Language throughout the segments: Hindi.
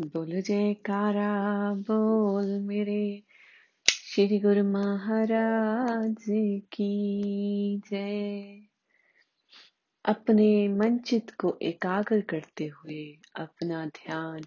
बोल जयकारा, बोल मेरे। श्री गुरु महाराज की जय। अपने मन चित को एकाग्र करते हुए अपना ध्यान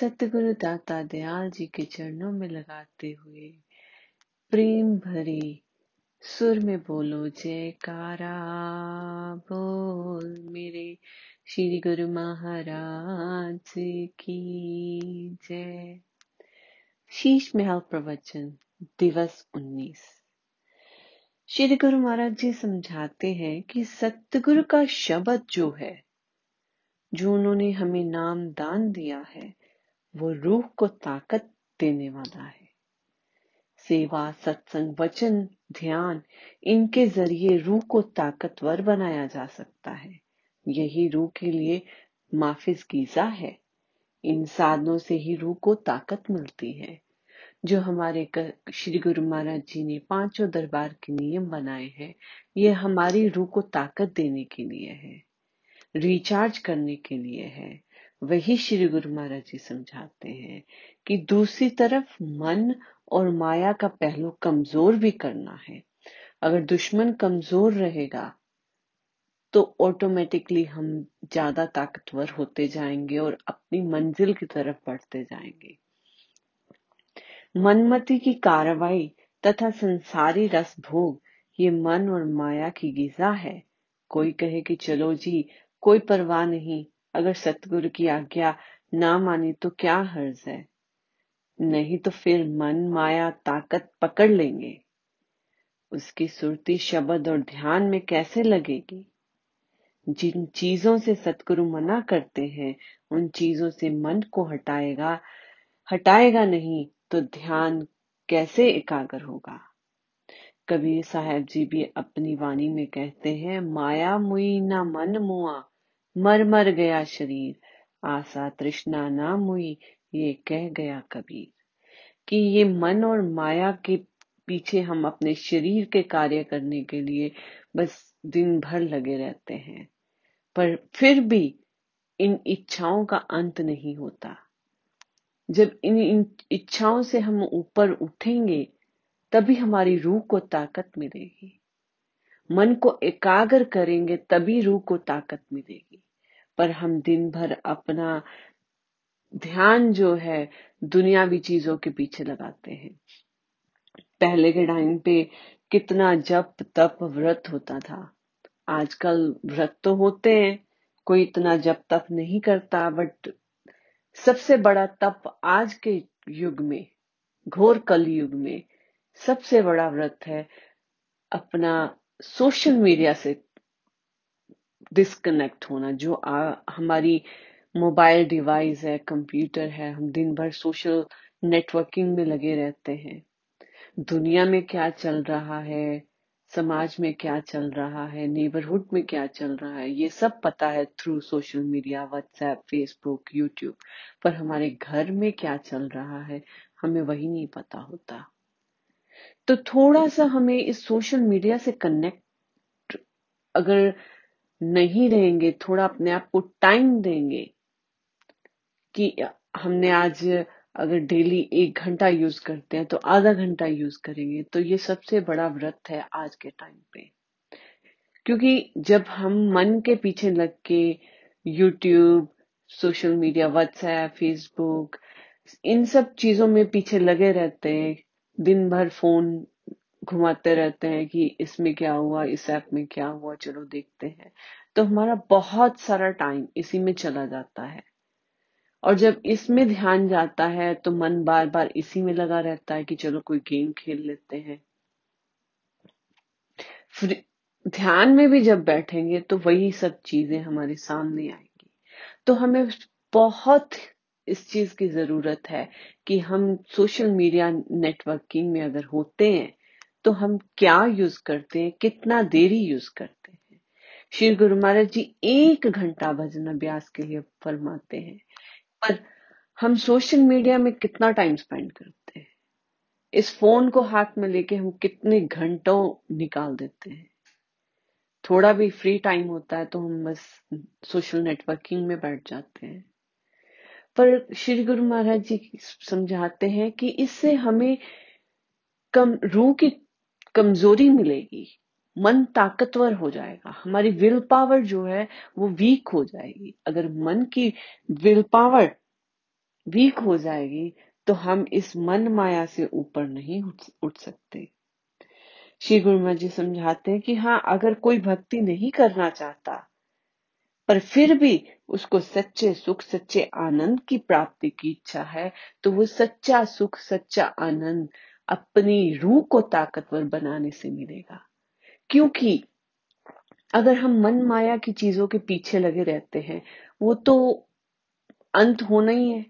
सतगुरु दाता दयाल जी के चरणों में लगाते हुए प्रेम भरे सुर में बोलो, जयकारा, बोल मेरे श्री गुरु महाराज की जय। शीश महल प्रवचन, दिवस 19 श्री गुरु महाराज जी समझाते हैं कि सतगुरु का शब्द जो है, जो उन्होंने हमें नाम दान दिया है, वो रूह को ताकत देने वाला है। सेवा, सत्संग, वचन, ध्यान, इनके ज़रिए रूह को ताकतवर बनाया जा सकता है। यही रूह के लिए माफिज गीजा है। इन साधनों से ही रूह को ताकत मिलती है। जो हमारे श्री गुरु महाराज जी ने पाँचों दरबार के नियम बनाए हैं, ये हमारी रूह को ताकत देने के लिए है। रिचार्ज करने के लिए है। वही श्री गुरु महाराज जी समझाते हैं कि दूसरी तरफ़ मन और माया का पहलू कमज़ोर भी करना है। अगर दुश्मन कमज़ोर रहेगा तो ऑटोमेटिकली हम ज़्यादा ताकतवर होते जाएँगे और अपनी मंजिल की तरफ़ बढ़ते जाएँगे। मनमति की कार्रवाई तथा संसारी रस भोग, ये मन और माया की गिजा है। कोई कहे कि चलो जी, कोई परवाह नहीं। अगर सतगुरु की आज्ञा ना मानी तो क्या हर्ज है? नहीं तो फिर मन माया ताकत पकड़ लेंगे। उसकी सुरती शब्द और ध्यान में कैसे लगेगी? जिन चीज़ों से सतगुरु मना करते हैं, उन चीज़ों से मन को हटाएगा हटाएगा नहीं तो ध्यान कैसे एकाग्र होगा? कबीर साहब जी भी अपनी वाणी में कहते हैं, माया मुई ना मन मुआ, मर मर गया शरीर, आशा तृष्णा ना मुई ये कह गया कबीर कि ये मन और माया के पीछे हम अपने शरीर के कार्य करने के लिए बस दिन भर लगे रहते हैं। पर फिर भी इन इच्छाओं का अंत नहीं होता। जब इन इच्छाओं से हम ऊपर उठेंगे, तभी हमारी रूह को ताकत मिलेगी। मन को एकाग्र करेंगे, तभी रूह को ताकत मिलेगी। पर हम दिन भर अपना ध्यान जो है दुनियावी चीज़ों के पीछे लगाते हैं। पहले के टाइम पे कितना जप तप व्रत होता था। आजकल व्रत तो होते हैं कोई इतना जप तप नहीं करता बट सबसे बड़ा तप आज के युग में घोर कल युग में सबसे बड़ा व्रत है अपना सोशल मीडिया से डिस्कनेक्ट होना जो आ, हमारी मोबाइल डिवाइस है, कंप्यूटर है, हम दिन भर सोशल नेटवर्किंग में लगे रहते हैं। दुनिया में क्या चल रहा है, समाज में क्या चल रहा है नेबरहुड में क्या चल रहा है, ये सब पता है through social media WhatsApp Facebook YouTube पर हमारे घर में क्या चल रहा है, हमें वही नहीं पता होता। तो थोड़ा सा हमें इस सोशल मीडिया से कनेक्ट अगर नहीं रहेंगे, थोड़ा अपने आप को टाइम देंगे कि हमने आज अगर डेली एक घंटा यूज़ करते हैं तो आधा घंटा यूज़ करेंगे तो ये सबसे बड़ा व्रत है आज के टाइम पे। क्योंकि जब हम मन के पीछे लग के YouTube social media WhatsApp Facebook इन सब चीज़ों में पीछे लगे रहते हैं, दिन भर फ़ोन घुमाते रहते हैं कि इसमें क्या हुआ, इस ऐप में क्या हुआ, चलो देखते हैं। तो हमारा बहुत सारा टाइम इसी में चला जाता है। और जब इसमें ध्यान जाता है तो मन बार बार इसी में लगा रहता है कि चलो कोई गेम खेल लेते हैं। ध्यान में भी जब बैठेंगे तो वही सब चीज़ें हमारे सामने आएँगी। तो हमें बहुत इस चीज़ की ज़रूरत है कि हम सोशल मीडिया नेटवर्किंग में अगर होते हैं तो हम क्या यूज़ करते हैं, कितना देरी यूज़ करते हैं। श्री गुरु महाराज जी एक घंटा भजन अभ्यास के लिए फरमाते हैं। पर हम सोशल मीडिया में कितना टाइम स्पेंड करते हैं? इस फ़ोन को हाथ में लेके हम कितने घंटों निकाल देते हैं? थोड़ा भी फ्री टाइम होता है तो हम बस सोशल नेटवर्किंग में बैठ जाते हैं। पर श्री गुरु महाराज जी समझाते हैं कि इससे हमें कम, रूह की कमज़ोरी मिलेगी। मन ताकतवर हो जाएगा। हमारी विल पावर जो है, वो वीक हो जाएगी। अगर मन की विल पावर वीक हो जाएगी तो हम इस मन माया से ऊपर नहीं उठ सकते। श्री गुरु महाराज जी समझाते हैं कि हाँ अगर कोई भक्ति नहीं करना चाहता, पर फिर भी उसको सच्चे सुख, सच्चे आनंद की प्राप्ति की इच्छा है तो वो सच्चा सुख, सच्चा आनंद अपनी रूह को ताकतवर बनाने से मिलेगा। क्योंकि अगर हम मन माया की चीज़ों के पीछे लगे रहते हैं, वो तो अंत होना ही है,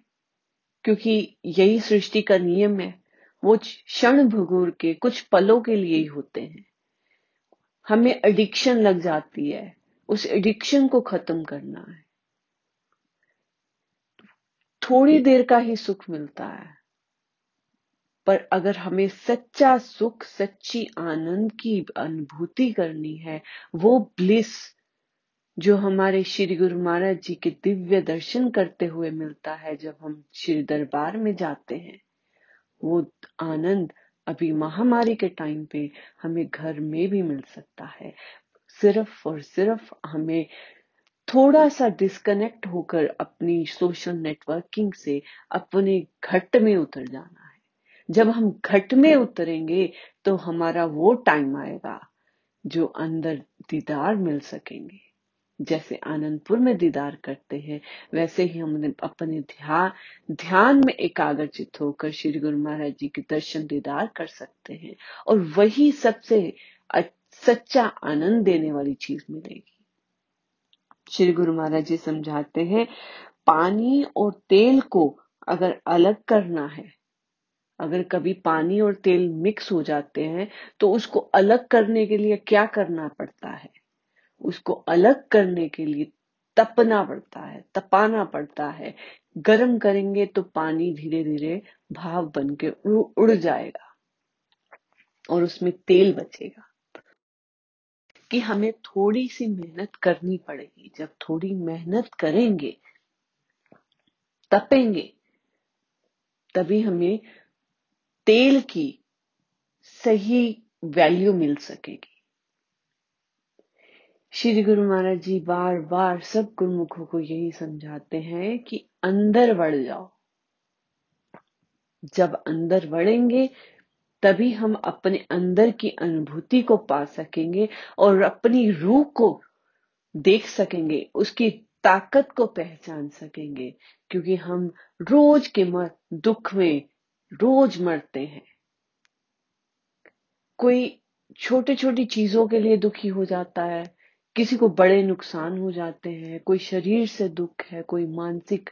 क्योंकि यही सृष्टि का नियम है। वो क्षण भगूर के, कुछ पलों के लिए ही होते हैं। हमें एडिक्शन लग जाती है। उस एडिक्शन को खत्म करना है। थोड़ी देर का ही सुख मिलता है। पर अगर हमें सच्चा सुख, सच्ची आनंद की अनुभूति करनी है, वो ब्लिस जो हमारे श्री गुरु महाराज जी के दिव्य दर्शन करते हुए मिलता है जब हम श्री दरबार में जाते हैं, वो आनंद अभी महामारी के टाइम पे हमें घर में भी मिल सकता है। सिर्फ़ और सिर्फ़ हमें थोड़ा सा डिस्कनेक्ट होकर अपनी सोशल नेटवर्किंग से अपने घट में उतर जाना है। जब हम घट में उतरेंगे तो हमारा वो टाइम आएगा जो अंदर दीदार मिल सकेंगे। जैसे आनंदपुर में दीदार करते हैं, वैसे ही हम अपने ध्यान में एकाग्रचित होकर श्री गुरु महाराज जी के दर्शन दीदार कर सकते हैं और वही सबसे सच्चा आनंद देने वाली चीज़ मिलेगी। श्री गुरु महाराज जी समझाते हैं, पानी और तेल को अगर अलग करना है अगर कभी पानी और तेल मिक्स हो जाते हैं तो उसको अलग करने के लिए क्या करना पड़ता है? उसको अलग करने के लिए तपना पड़ता है, तपाना पड़ता है। गर्म करेंगे तो पानी धीरे धीरे भाव बन के उड़ जाएगा और उसमें तेल बचेगा। कि हमें थोड़ी सी मेहनत करनी पड़ेगी। जब थोड़ी मेहनत करेंगे, तपेंगे, तभी हमें तेल की सही वैल्यू मिल सकेगी। श्री गुरु महाराज जी बार बार सब गुरुमुखों को यही समझाते हैं कि अंदर बढ़ जाओ। जब अंदर बढ़ेंगे, तभी हम अपने अंदर की अनुभूति को पा सकेंगे और अपनी रूह को देख सकेंगे, उसकी ताकत को पहचान सकेंगे, क्योंकि हम रोज के मर दुख में रोज मरते हैं। कोई छोटी छोटी चीज़ों के लिए दुखी हो जाता है, किसी को बड़े नुकसान हो जाते हैं, कोई शरीर से दुख है, कोई मानसिक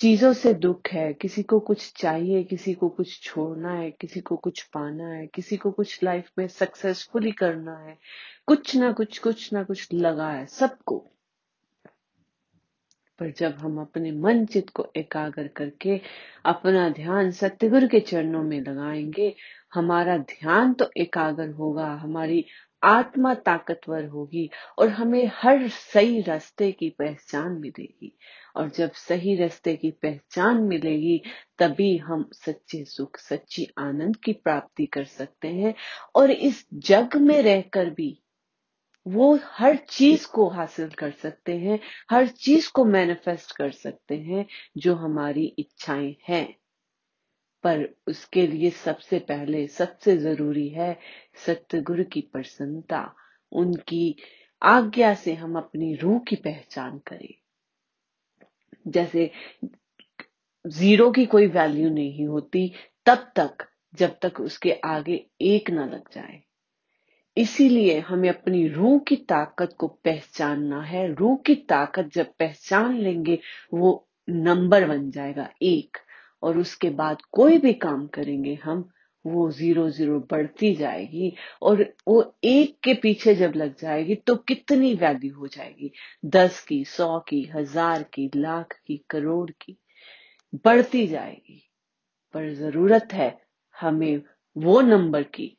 चीज़ों से दुख है, किसी को कुछ चाहिए, किसी को कुछ छोड़ना है, किसी को कुछ पाना है, किसी को कुछ लाइफ में सक्सेसफुली करना है, कुछ ना कुछ कुछ ना कुछ लगा है सबको। पर जब हम अपने मन चित को एकाग्र करके अपना ध्यान सत्यगुरु के चरणों में लगाएँगे, हमारा ध्यान तो एकाग्र होगा, हमारी आत्मा ताकतवर होगी और हमें हर सही रास्ते की पहचान मिलेगी। और जब सही रास्ते की पहचान मिलेगी, तभी हम सच्चे सुख, सच्ची आनंद की प्राप्ति कर सकते हैं और इस जग में रहकर भी वो हर चीज़ को हासिल कर सकते हैं हर चीज़ को मैनिफेस्ट कर सकते हैं जो हमारी इच्छाएँ हैं। पर उसके लिए सबसे पहले सबसे ज़रूरी है सत्यगुरु की प्रसन्नता उनकी आज्ञा से हम अपनी रूह की पहचान करें। जैसे ज़ीरो की कोई वैल्यू नहीं होती तब तक जब तक उसके आगे एक ना लग जाए। इसीलिए हमें अपनी रूह की ताकत को पहचानना है। रूह की ताकत जब पहचान लेंगे, वो नंबर बन जाएगा एक। और उसके बाद कोई भी काम करेंगे हम, वो ज़ीरो ज़ीरो बढ़ती जाएगी और वो एक के पीछे जब लग जाएगी तो कितनी वैल्यू हो जाएगी? दस की, सौ की, हज़ार की, लाख की, करोड़ की बढ़ती जाएगी। पर ज़रूरत है हमें वो नंबर की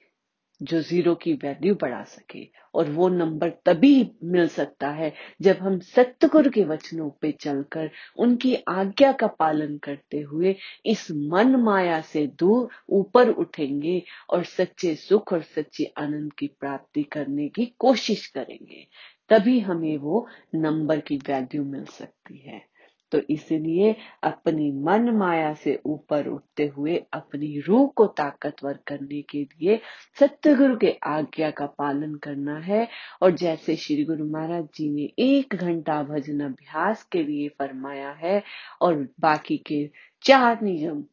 जो ज़ीरो की वैल्यू बढ़ा सके और वो नंबर तभी मिल सकता है जब हम सतगुरु के वचनों पे चलकर उनकी आज्ञा का पालन करते हुए इस मन माया से दूर ऊपर उठेंगे और सच्चे सुख और सच्चे आनंद की प्राप्ति करने की कोशिश करेंगे, तभी हमें वो नंबर की वैल्यू मिल सकती है। तो इसलिए अपनी मन माया से ऊपर उठते हुए, अपनी रूह को ताकतवर करने के लिए सत्यगुरु के आज्ञा का पालन करना है। और जैसे श्री गुरु महाराज जी ने एक घंटा भजन अभ्यास के लिए फरमाया है और बाकी के चार नियम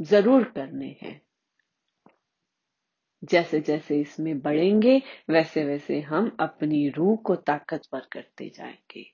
ज़रूर करने हैं। जैसे जैसे इसमें बढ़ेंगे, वैसे वैसे हम अपनी रूह को ताकतवर करते जाएँगे।